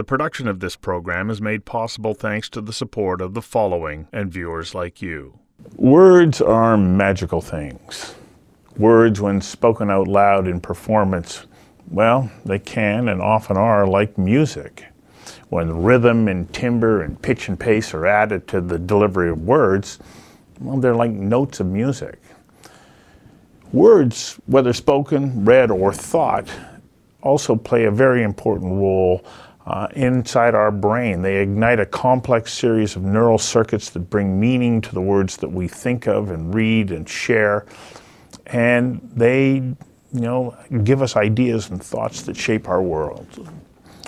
The production of this program is made possible thanks to the support of the following and viewers like you. Words are magical things. Words, when spoken out loud in performance, well, they can and often are like music. When rhythm and timbre and pitch and pace are added to the delivery of words, well, they're like notes of music. Words, whether spoken, read, or thought, also play a very important role uh, inside our brain. They ignite a complex series of neural circuits that bring meaning to the words that we think of and read and share. And they, you know, give us ideas and thoughts that shape our world.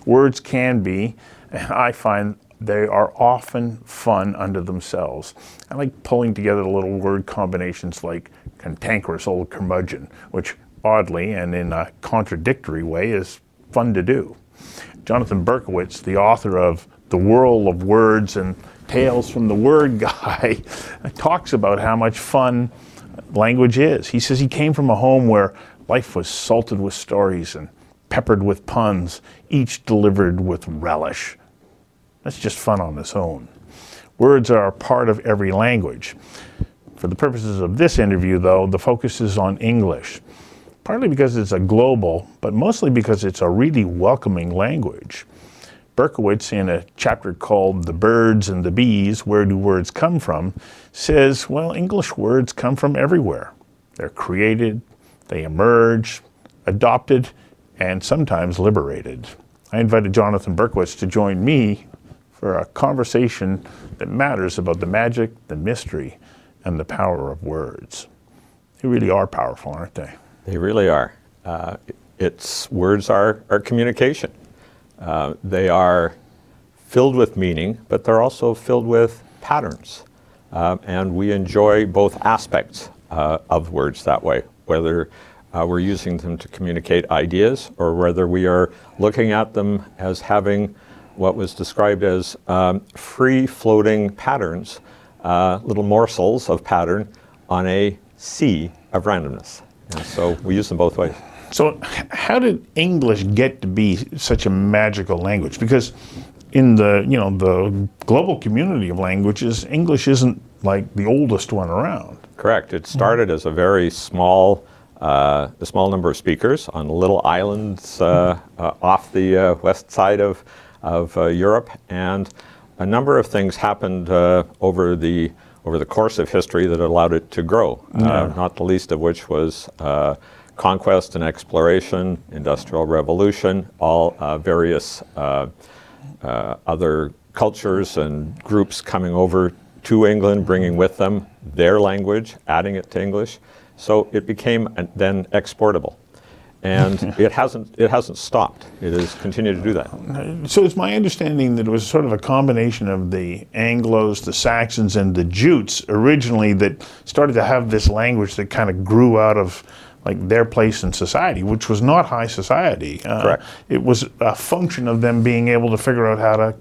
Words can be, and I find they are often fun unto themselves. I like pulling together little word combinations like cantankerous old curmudgeon, which oddly and in a contradictory way is fun to do. Jonathan Berkowitz, the author of The Whirl of Words and Tales from the Word Guy, talks about how much fun language is. He says he came from a home where life was salted with stories and peppered with puns, each delivered with relish. That's just fun on its own. Words are a part of every language. For the purposes of this interview, though, the focus is on English partly because it's a global, but mostly because it's a really welcoming language. Berkowitz, in a chapter called The Birds and the Bees Where Do Words Come From, says, well, English words come from everywhere. They're created, they emerge, adopted, and sometimes liberated. I invited Jonathan Berkowitz to join me for a conversation that matters about the magic, the mystery, and the power of words. They really are powerful, aren't they? They really are. Uh, it's words are, are communication. Uh, they are filled with meaning, but they're also filled with patterns. Uh, and we enjoy both aspects uh, of words that way, whether uh, we're using them to communicate ideas or whether we are looking at them as having what was described as um, free floating patterns, uh, little morsels of pattern on a sea of randomness. And so we use them both ways. So, how did English get to be such a magical language? Because in the you know the global community of languages, English isn't like the oldest one around. Correct. It started as a very small, uh, a small number of speakers on little islands uh, uh, off the uh, west side of of uh, Europe, and a number of things happened uh, over the over the course of history that allowed it to grow, uh, yeah. uh, not the least of which was uh, conquest and exploration, industrial revolution, all uh, various uh, uh, other cultures and groups coming over to England, bringing with them their language, adding it to English. So it became then exportable and it hasn't it hasn't stopped. It has continued to do that. So it's my understanding that it was sort of a combination of the Anglo's, the Saxons, and the Jutes originally that started to have this language that kind of grew out of like their place in society, which was not high society. Uh, Correct. It was a function of them being able to figure out how to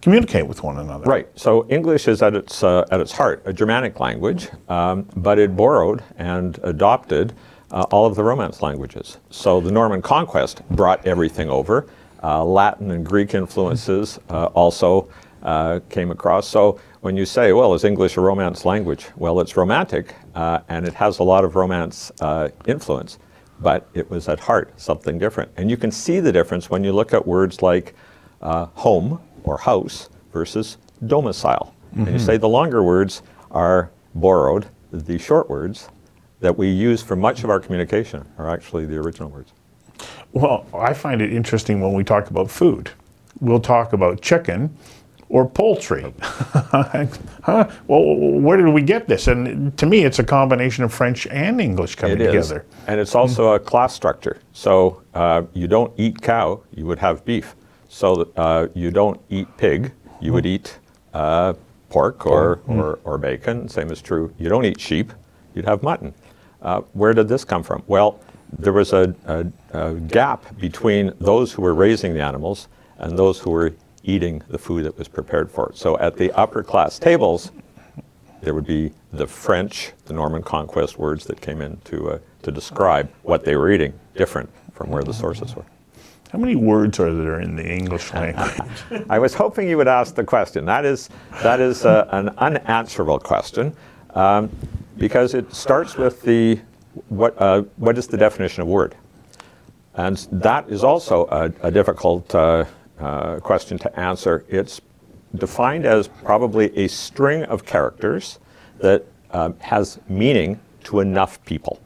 communicate with one another. Right. So English is at its uh, at its heart a Germanic language, um, but it borrowed and adopted uh, all of the Romance languages. So the Norman conquest brought everything over. Uh, Latin and Greek influences uh, also uh, came across. So when you say, well, is English a Romance language? Well, it's Romantic uh, and it has a lot of Romance uh, influence, but it was at heart something different. And you can see the difference when you look at words like home or house versus domicile. Mm-hmm. And you mm-hmm. say the longer words are borrowed, the short words that we use for much of our communication are actually the original words. Well, I find it interesting when we talk about food. We'll talk about chicken or poultry. huh? Well, where did we get this? And to me, it's a combination of French and English coming it is. together. And it's also a class structure. So uh, you don't eat cow, you would have beef. So uh, you don't eat pig, you would eat uh, pork or, mm. or, or bacon. Same is true. You don't eat sheep, you'd have mutton. Uh, where did this come from? Well, there was a, a, a, gap between those who were raising the animals and those who were eating the food that was prepared for it. So at the upper class tables, there would be the French, the Norman conquest words that came in to, uh, to describe what they were eating, different from where the sources were. How many words are there in the English language? I was hoping you would ask the question. That is, that is uh, an unanswerable question um, because it starts with the what, uh, what is the definition of word? And that is also a, a difficult uh, uh, question to answer. It's defined as probably a string of characters that um, has meaning to enough people.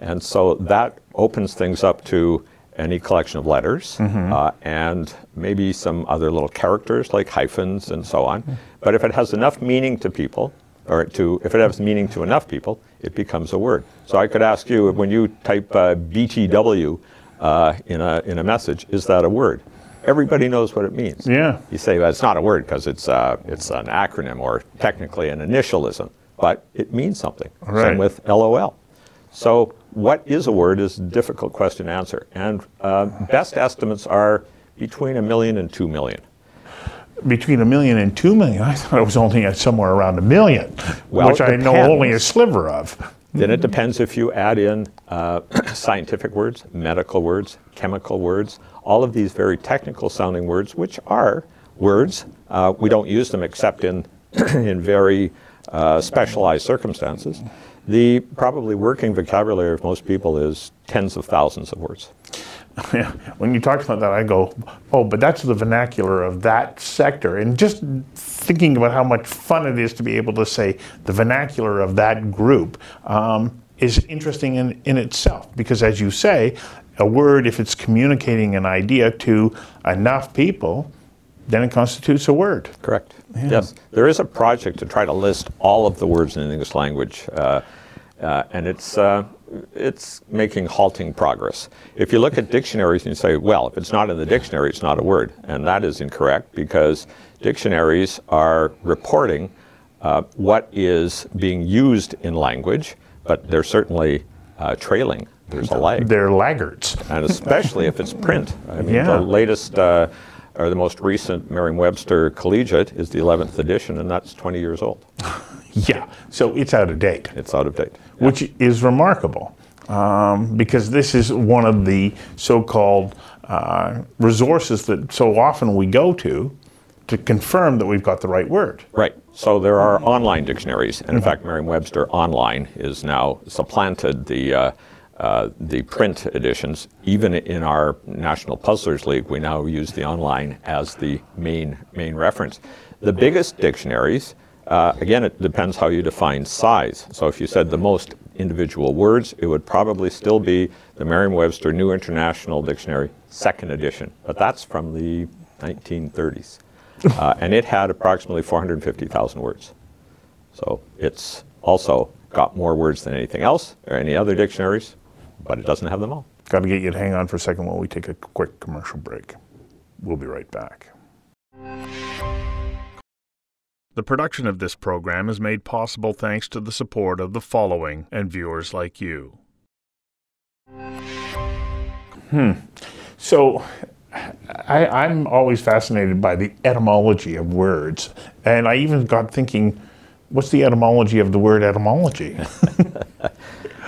And so that opens things up to any collection of letters uh, and maybe some other little characters like hyphens and so on. But if it has enough meaning to people, or to if it has meaning to enough people, it becomes a word. So I could ask you when you type uh, BTW uh, in a in a message, is that a word? Everybody knows what it means. Yeah. You say well, it's not a word because it's uh, it's an acronym or technically an initialism, but it means something. Right. Same with LOL. So what is a word is a difficult question to answer, and uh, best estimates are between a million and two million. Between a million and two million, I thought it was only at somewhere around a million, Well, which I know only a sliver of. Then it depends if you add in uh, scientific words, medical words, chemical words, all of these very technical sounding words, which are words. Uh, we don't use them except in, in very uh, specialized circumstances. The probably working vocabulary of most people is tens of thousands of words. When you talk about that, I go, oh, but that's the vernacular of that sector. And just thinking about how much fun it is to be able to say the vernacular of that group um, is interesting in, in itself. Because as you say, a word, if it's communicating an idea to enough people, then it constitutes a word. Correct. Yes. There is a project to try to list all of the words in the English language, uh, uh, and it's, uh, it's making halting progress. If you look at dictionaries and you say, well, if it's not in the dictionary, it's not a word, and that is incorrect because dictionaries are reporting uh, what is being used in language, but they're certainly uh, trailing. There's a lag They're laggards. and especially if it's print. I mean, Yeah. the latest uh, or the most recent Merriam-Webster Collegiate is the 11th edition, and that's 20 years old. Yeah, so it's out of date. It's out of date. which is remarkable um, because this is one of the so-called uh, resources that so often we go to to confirm that we've got the right word. Right. So there are online dictionaries, and in fact, Merriam-Webster Online is now supplanted the uh, uh, the print editions. Even in our National Puzzlers League, we now use the online as the main main reference. The biggest dictionaries, uh, again, it depends how you define size. So if you said the most individual words, it would probably still be the Merriam-Webster New International Dictionary, second edition, but that's from the 1930s, uh, and it had approximately 450,000 words. So it's also got more words than anything else or any other dictionaries, but it doesn't have them all. Got to get you to hang on for a second while we take a quick commercial break. We'll be right back. The production of this program is made possible thanks to the support of the following and viewers like you. Hmm. So, I, I'm always fascinated by the etymology of words, and I even got thinking, what's the etymology of the word etymology?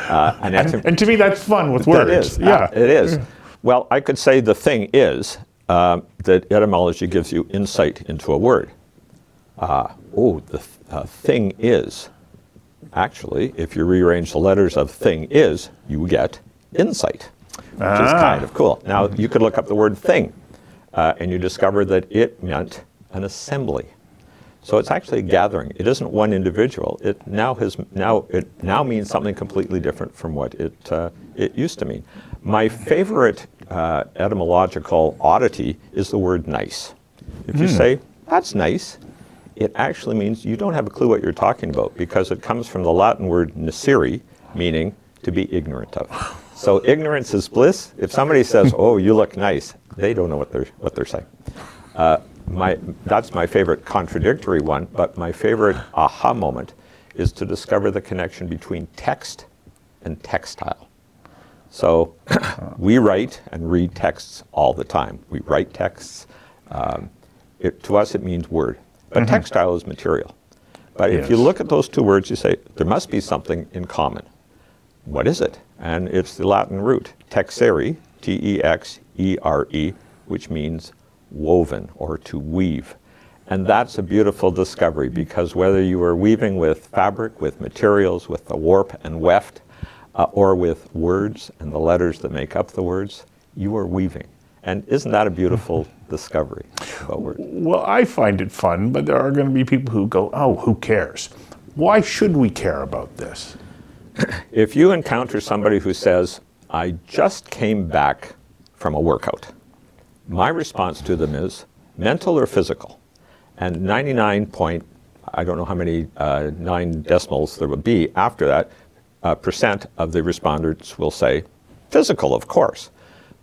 Uh, and and, and to me, that's fun with words. That is. Yeah, Uh, it is. Well, I could say the thing is uh, that etymology gives you insight into a word. Uh, oh, the th- uh, thing is. Actually, if you rearrange the letters of thing is, you get insight, which is Ah. kind of cool. Now, you could look up the word thing, uh, and you discover that it meant an assembly. So it's actually a gathering. It isn't one individual. It now has now it now means something completely different from what it uh, it used to mean. My favorite uh, etymological oddity is the word "nice." If you say that's nice, it actually means you don't have a clue what you're talking about because it comes from the Latin word "nescire," meaning to be ignorant of. So ignorance is bliss. If somebody says, "Oh, you look nice," they don't know what they're what they're saying my, that's my favorite contradictory one, but my favorite aha moment is to discover the connection between text and textile. So we write and read texts all the time. We write texts. Um, it, to us, it means word, but textile is material. But if you look at those two words, you say there must be something in common. What is it? And it's the Latin root texere, T E X E R E, which means woven or to weave. And that's a beautiful discovery because whether you are weaving with fabric, with materials, with the warp and weft, uh, or with words and the letters that make up the words, you are weaving. And isn't that a beautiful discovery? Well, I find it fun, but there are going to be people who go, oh, who cares? Why should we care about this? If you encounter somebody who says, I just came back from a workout, my response to them is mental or physical? And 99 point, I don't know how many uh, nine decimals there would be after that, uh, percent of the respondents will say physical, of course.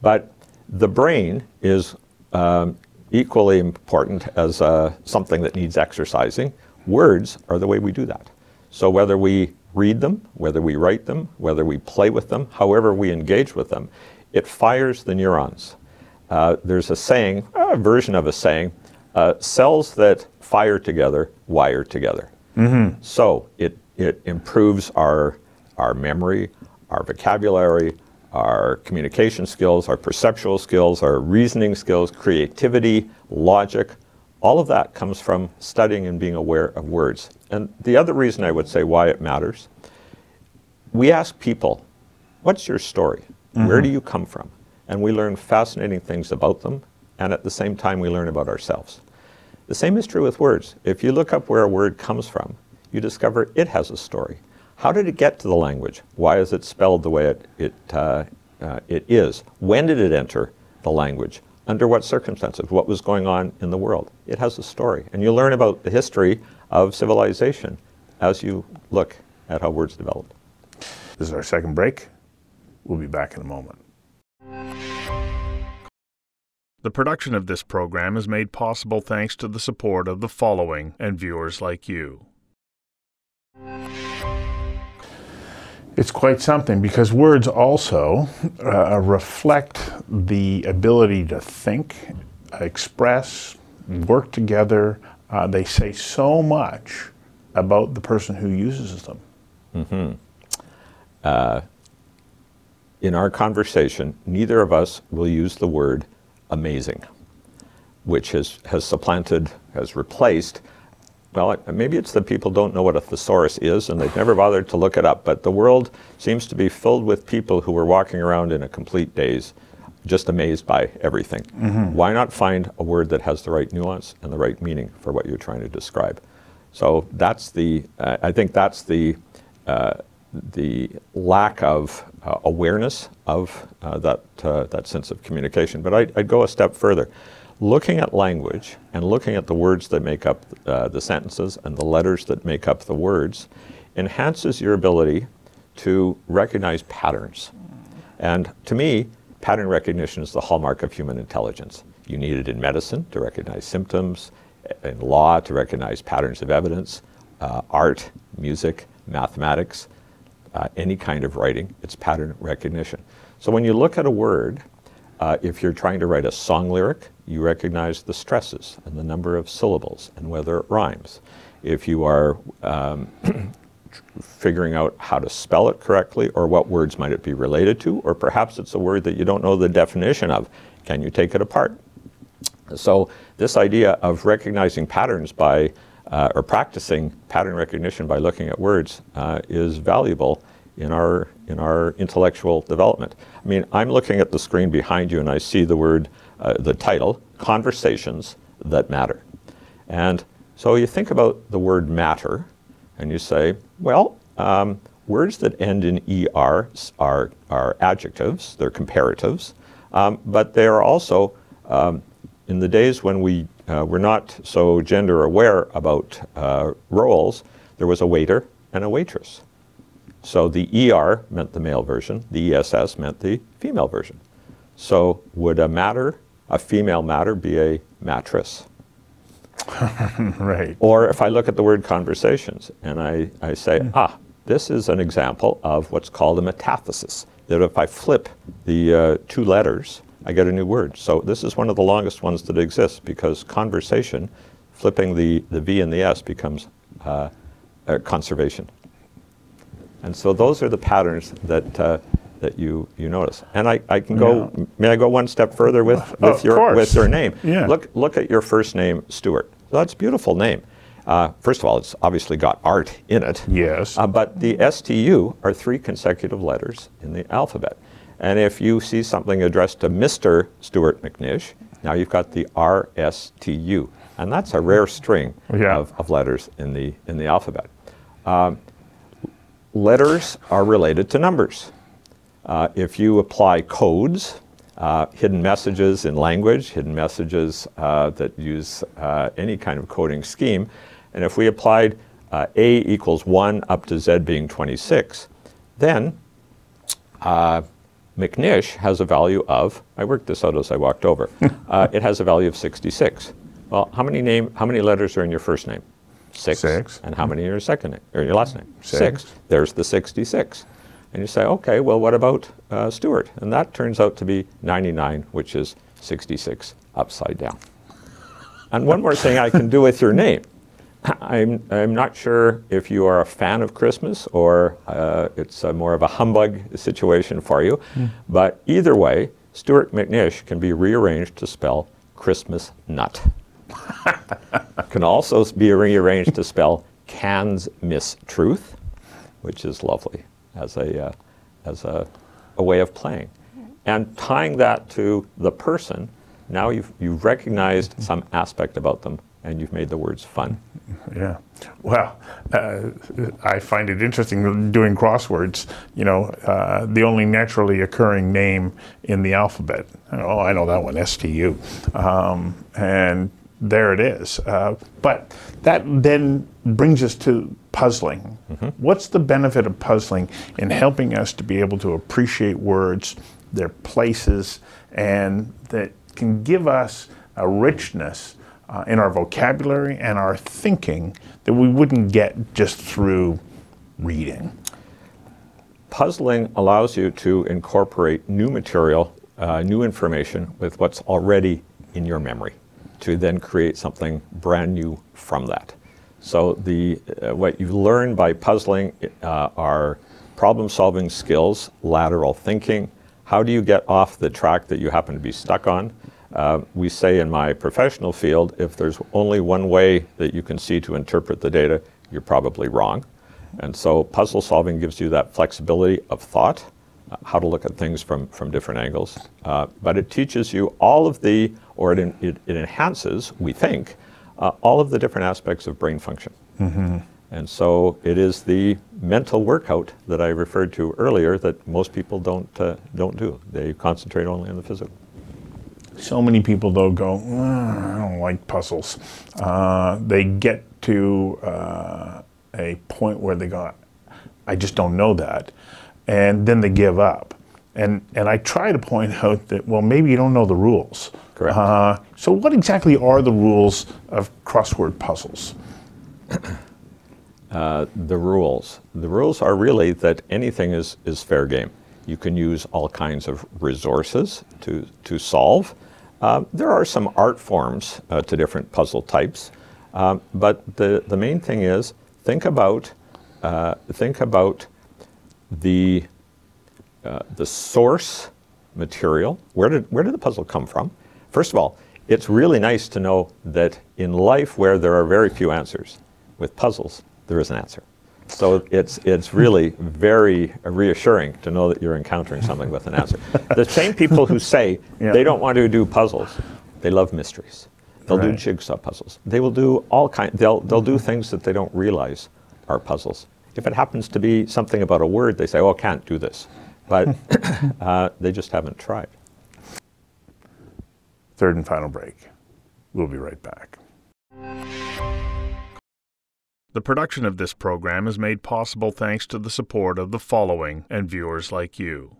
But the brain is um, equally important as uh, something that needs exercising. Words are the way we do that. So whether we read them, whether we write them, whether we play with them, however we engage with them, it fires the neurons. Uh, there's a saying, a version of a saying, uh, cells that fire together wire together. Mm-hmm. So it, it improves our, our memory, our vocabulary, our communication skills, our perceptual skills, our reasoning skills, creativity, logic, all of that comes from studying and being aware of words. And the other reason I would say why it matters, we ask people, what's your story? Mm-hmm. Where do you come from? And we learn fascinating things about them, and at the same time, we learn about ourselves. The same is true with words. If you look up where a word comes from, you discover it has a story. How did it get to the language? Why is it spelled the way it, it, uh, uh, it is? When did it enter the language? Under what circumstances? What was going on in the world? It has a story. And you learn about the history of civilization as you look at how words developed. This is our second break. We'll be back in a moment. The production of this program is made possible thanks to the support of the following and viewers like you. It's quite something because words also uh, reflect the ability to think, express, work together. Uh, they say so much about the person who uses them. Mm-hmm. Uh, in our conversation, neither of us will use the word amazing, which has, has supplanted, has replaced well, maybe it's that people don't know what a thesaurus is and they've never bothered to look it up, but the world seems to be filled with people who are walking around in a complete daze, just amazed by everything. Mm-hmm. Why not find a word that has the right nuance and the right meaning for what you're trying to describe? So that's the, uh, I think that's the, uh, the lack of uh, awareness of uh, that, uh, that sense of communication. But I, I'd go a step further looking at language and looking at the words that make up uh, the sentences and the letters that make up the words enhances your ability to recognize patterns. And to me, pattern recognition is the hallmark of human intelligence. You need it in medicine to recognize symptoms, in law to recognize patterns of evidence, uh, art, music, mathematics, uh, any kind of writing, it's pattern recognition. So when you look at a word, uh, if you're trying to write a song lyric, you recognize the stresses and the number of syllables and whether it rhymes. If you are um, figuring out how to spell it correctly or what words might it be related to, or perhaps it's a word that you don't know the definition of, can you take it apart? So, this idea of recognizing patterns by uh, or practicing pattern recognition by looking at words uh, is valuable in our in our intellectual development. I mean, I'm looking at the screen behind you and I see the word uh, the title, Conversations That Matter. And so you think about the word matter and you say, well, um, words that end in ER are, are adjectives, they're comparatives, um, but they are also, um, in the days when we uh, were not so gender aware about uh, roles, there was a waiter and a waitress. So the ER meant the male version, the ESS meant the female version. So would a matter a female matter be a mattress. right. Or if I look at the word conversations and I, I say, mm. ah, this is an example of what's called a metathesis, that if I flip the uh, two letters, I get a new word. So this is one of the longest ones that exists because conversation, flipping the, the V and the S becomes uh, uh, conservation. And so those are the patterns that, uh, that you, you notice. And I, I can go, may I go one step further with, with, your, course. with your name? Yeah. Look, look at your first name, Stuart. That's a beautiful name. Uh, first of all, it's obviously got art in it. Yes. Uh, but the STU are three consecutive letters in the alphabet. And if you see something addressed to Mr. Stuart McNish, now you've got the RSTU. And that's a rare string Yeah. of, of letters in the, in the alphabet. Um, letters are related to numbers. Uh, if you apply codes, uh, hidden messages in language, hidden messages uh, that use uh, any kind of coding scheme, and if we applied uh, A equals 1 up to Z being 26, then uh, McNish has a value of, I worked this out as I walked over, uh, it has a value of 66. Well, how many name, how many letters are in your first name? Six. Six. And how many in your second name, or your last name? Six. There's the 66. And you say, okay, well, what about uh, Stuart? And that turns out to be 99, which is 66 upside down. And one more thing I can do with your name. I'm, I'm not sure if you are a fan of Christmas or uh, it's a more of a humbug situation for you, but either way, Stuart McNish can be rearranged to spell Christmas nut. can also be rearranged to spell cans miss truth, which is lovely as a, uh, as a, a way of playing. And tying that to the person, now you've, you've recognized some aspect about them and you've made the words fun. Yeah. Well, uh, I find it interesting doing crosswords. You know, uh, the only naturally occurring name in the alphabet. Oh, I know that one, STU. Um, and there it is. Uh, but that then brings us to puzzling. What's the benefit of puzzling in helping us to be able to appreciate words, their places, and that can give us a richness uh, in our vocabulary and our thinking that we wouldn't get just through reading? Puzzling allows you to incorporate new material, uh, new information with what's already in your memory to then create something brand new from that. So the uh, what you learn by puzzling uh, are problem-solving skills, lateral thinking. How do you get off the track that you happen to be stuck on? Uh, we say in my professional field, if there's only one way that you can see to interpret the data, you're probably wrong. And so puzzle solving gives you that flexibility of thought, how to look at things from, from different angles. Uh, but it teaches you all of the, or it, en- it, it enhances, we think, uh, all of the different aspects of brain function. And so it is the mental workout that I referred to earlier that most people don't, uh, don't do. They concentrate only on the physical. So many people, though, go, "Ah, I don't like puzzles. Uh, they get to uh, a point where they go, I just don't know that. And then they give up. And, and I try to point out that, well, maybe you don't know the rules. Correct. Uh, so, what exactly are the rules of crossword puzzles? the rules. The rules are really that anything is, is fair game. You can use all kinds of resources to, to solve. Uh, there are some art forms uh, to different puzzle types, um, but the, the main thing is think about, uh, think about the, uh, the source material. Where did, where did the puzzle come from? First of all, it's really nice to know that in life where there are very few answers, with puzzles, there is an answer. So it's, it's really very reassuring to know that you're encountering something with an answer. The same people who say Yeah. they don't want to do puzzles, they love mysteries. They'll do jigsaw puzzles. They will do all kind. They'll they'll do things that they don't realize are puzzles. If it happens to be something about a word, they say, "Oh, I can't do this," but uh, they just haven't tried. Third and final break. We'll be right back. The production of this program is made possible thanks to the support of the following and viewers like you.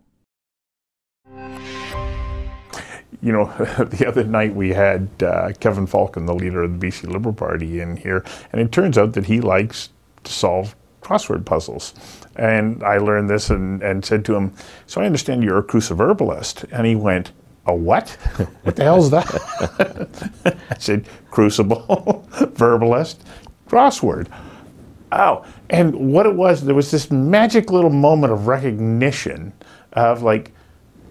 You know, the other night we had uh, Kevin Falcon, the leader of the BC Liberal Party, in here, and it turns out that he likes to solve crossword puzzles. And I learned this and, and said to him, So I understand you're a cruciverbalist. And he went, A what? What the hell's that? I said, Crucible, verbalist, crossword. Oh, and what it was, there was this magic little moment of recognition of like,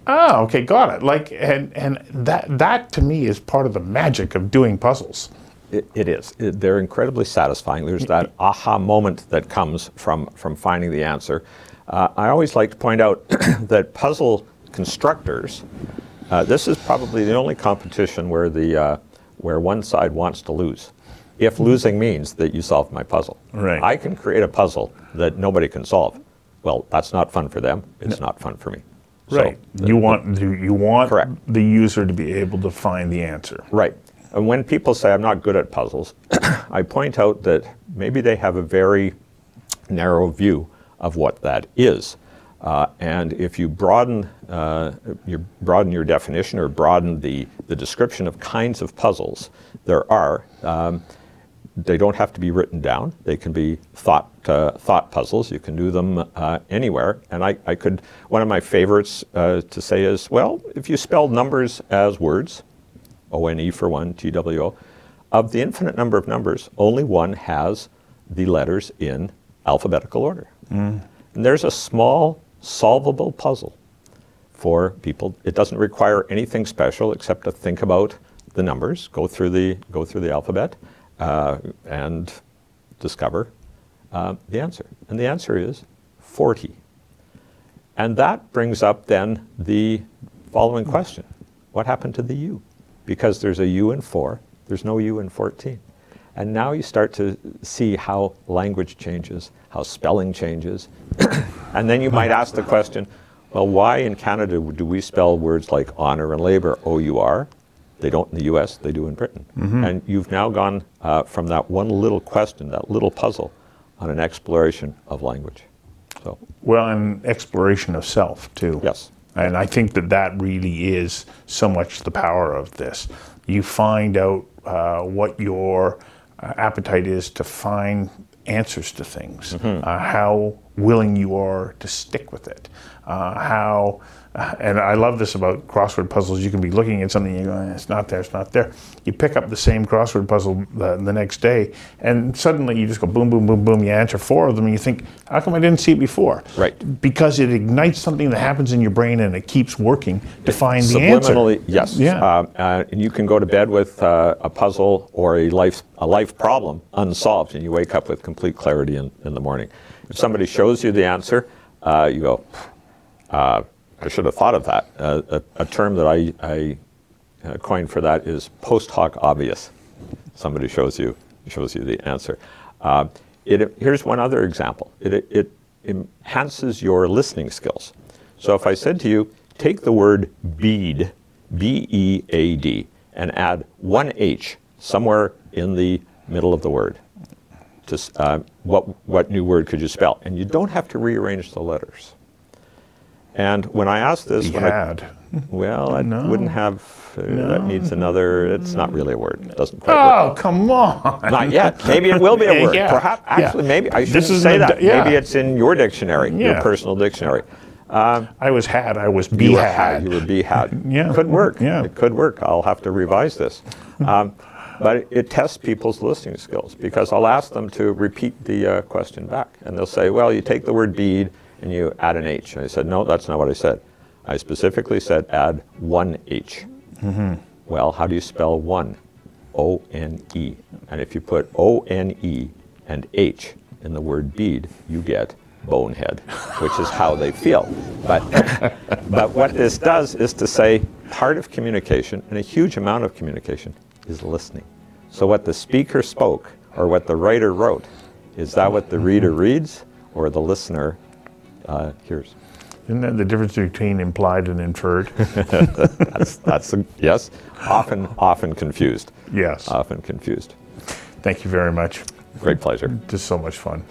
oh, okay, got it. Like, and and that that to me is part of the magic of doing puzzles. It, it is. It- they're incredibly satisfying. There's that aha moment that comes from from finding the answer. Uh, I always like to point out that puzzle constructors. Uh, this is probably the only competition where the uh, where one side wants to lose. If losing means that you solved my puzzle, Right. I can create a puzzle that nobody can solve. Well, that's not fun for them. It's not fun for me. So, Right. you want you you want Correct. the user to be able to find the answer. Right. And when people say I'm not good at puzzles, I point out that maybe they have a very narrow view of what that is. Uh, and if you broaden, uh, you broaden your definition or broaden the, the description of kinds of puzzles there are, um, they don't have to be written down. They can be thought uh, thought puzzles. You can do them uh, anywhere. And I, I could one of my favorites uh, to say is well, if you spell numbers as words, O N E for one, T W O, of the infinite number of numbers, only one has the letters in alphabetical order. And there's a small solvable puzzle for people. It doesn't require anything special except to think about the numbers, go through the go through the alphabet, uh, and discover uh, the answer. And the answer is 40. And that brings up then the following question: What happened to the U? Because there's a U in four, there's no U in 14. And now you start to see how language changes, how spelling changes. and then you might ask the question well, why in Canada do we spell words like honor and labor O U R? They don't in the US, they do in Britain. And you've now gone uh, from that one little question, that little puzzle, on an exploration of language. So, Well, and exploration of self too. yes. And I think that that really is so much the power of this. You find out uh, what your uh, appetite is to find answers to things, uh, how willing you are to stick with it, uh, how. Uh, and I love this about crossword puzzles. You can be looking at something, and you go, "Eh, "It's not there. It's not there." You pick up the same crossword puzzle the, the next day, and suddenly you just go boom, boom, boom, boom. You answer four of them, and you think, "How come I didn't see it before?" Right. because it ignites something that happens in your brain and it keeps working to find the answer. Yes. Yeah. Um, uh, and you can go to bed with uh, a puzzle or a life a life problem unsolved, and you wake up with complete clarity in, in the morning. If somebody shows you the answer, uh, you go, uh, I should have thought of that. Uh, a, a term that I, I uh, coined for that is post hoc obvious. Somebody shows you shows you the answer. Uh, it, here's one other example. It, it enhances your listening skills. So if I said to you, take the word bead, B E A D, and add one H somewhere in the middle of the word. To, uh, what, what new word could you spell? And you don't have to rearrange the letters. And when I asked this, He when I, well, I No. wouldn't have. Uh, That needs another. It's not really a word. It doesn't quite work. Oh, come on. Not yet. Maybe it will be a word. Yeah, Perhaps. yeah. Actually, maybe I shouldn't is say that. yeah. Maybe it's in your dictionary, your personal dictionary. I was had. I was be You were had. You were be had. Yeah. Could work. Yeah. It could work. I'll have to revise this. Um, but it, it tests people's listening skills because I'll ask them to repeat the uh, question back, and they'll say, "Well, you take the word bead and you add an H." And I said, "No, that's not what I said. I specifically said add one H." Mm-hmm. Well, how do you spell one? O N E. And if you put O N E and H in the word bead, you get bonehead, which is how they feel. But, but what this does is to say part of communication, and a huge amount of communication, is listening. So what the speaker spoke or what the writer wrote, is that what the reader reads or the listener uh, hears? Isn't that the difference between implied and inferred? That's, that's a, yes, often, often confused. yes. Often confused. Thank you very much. Great pleasure. Just so much fun.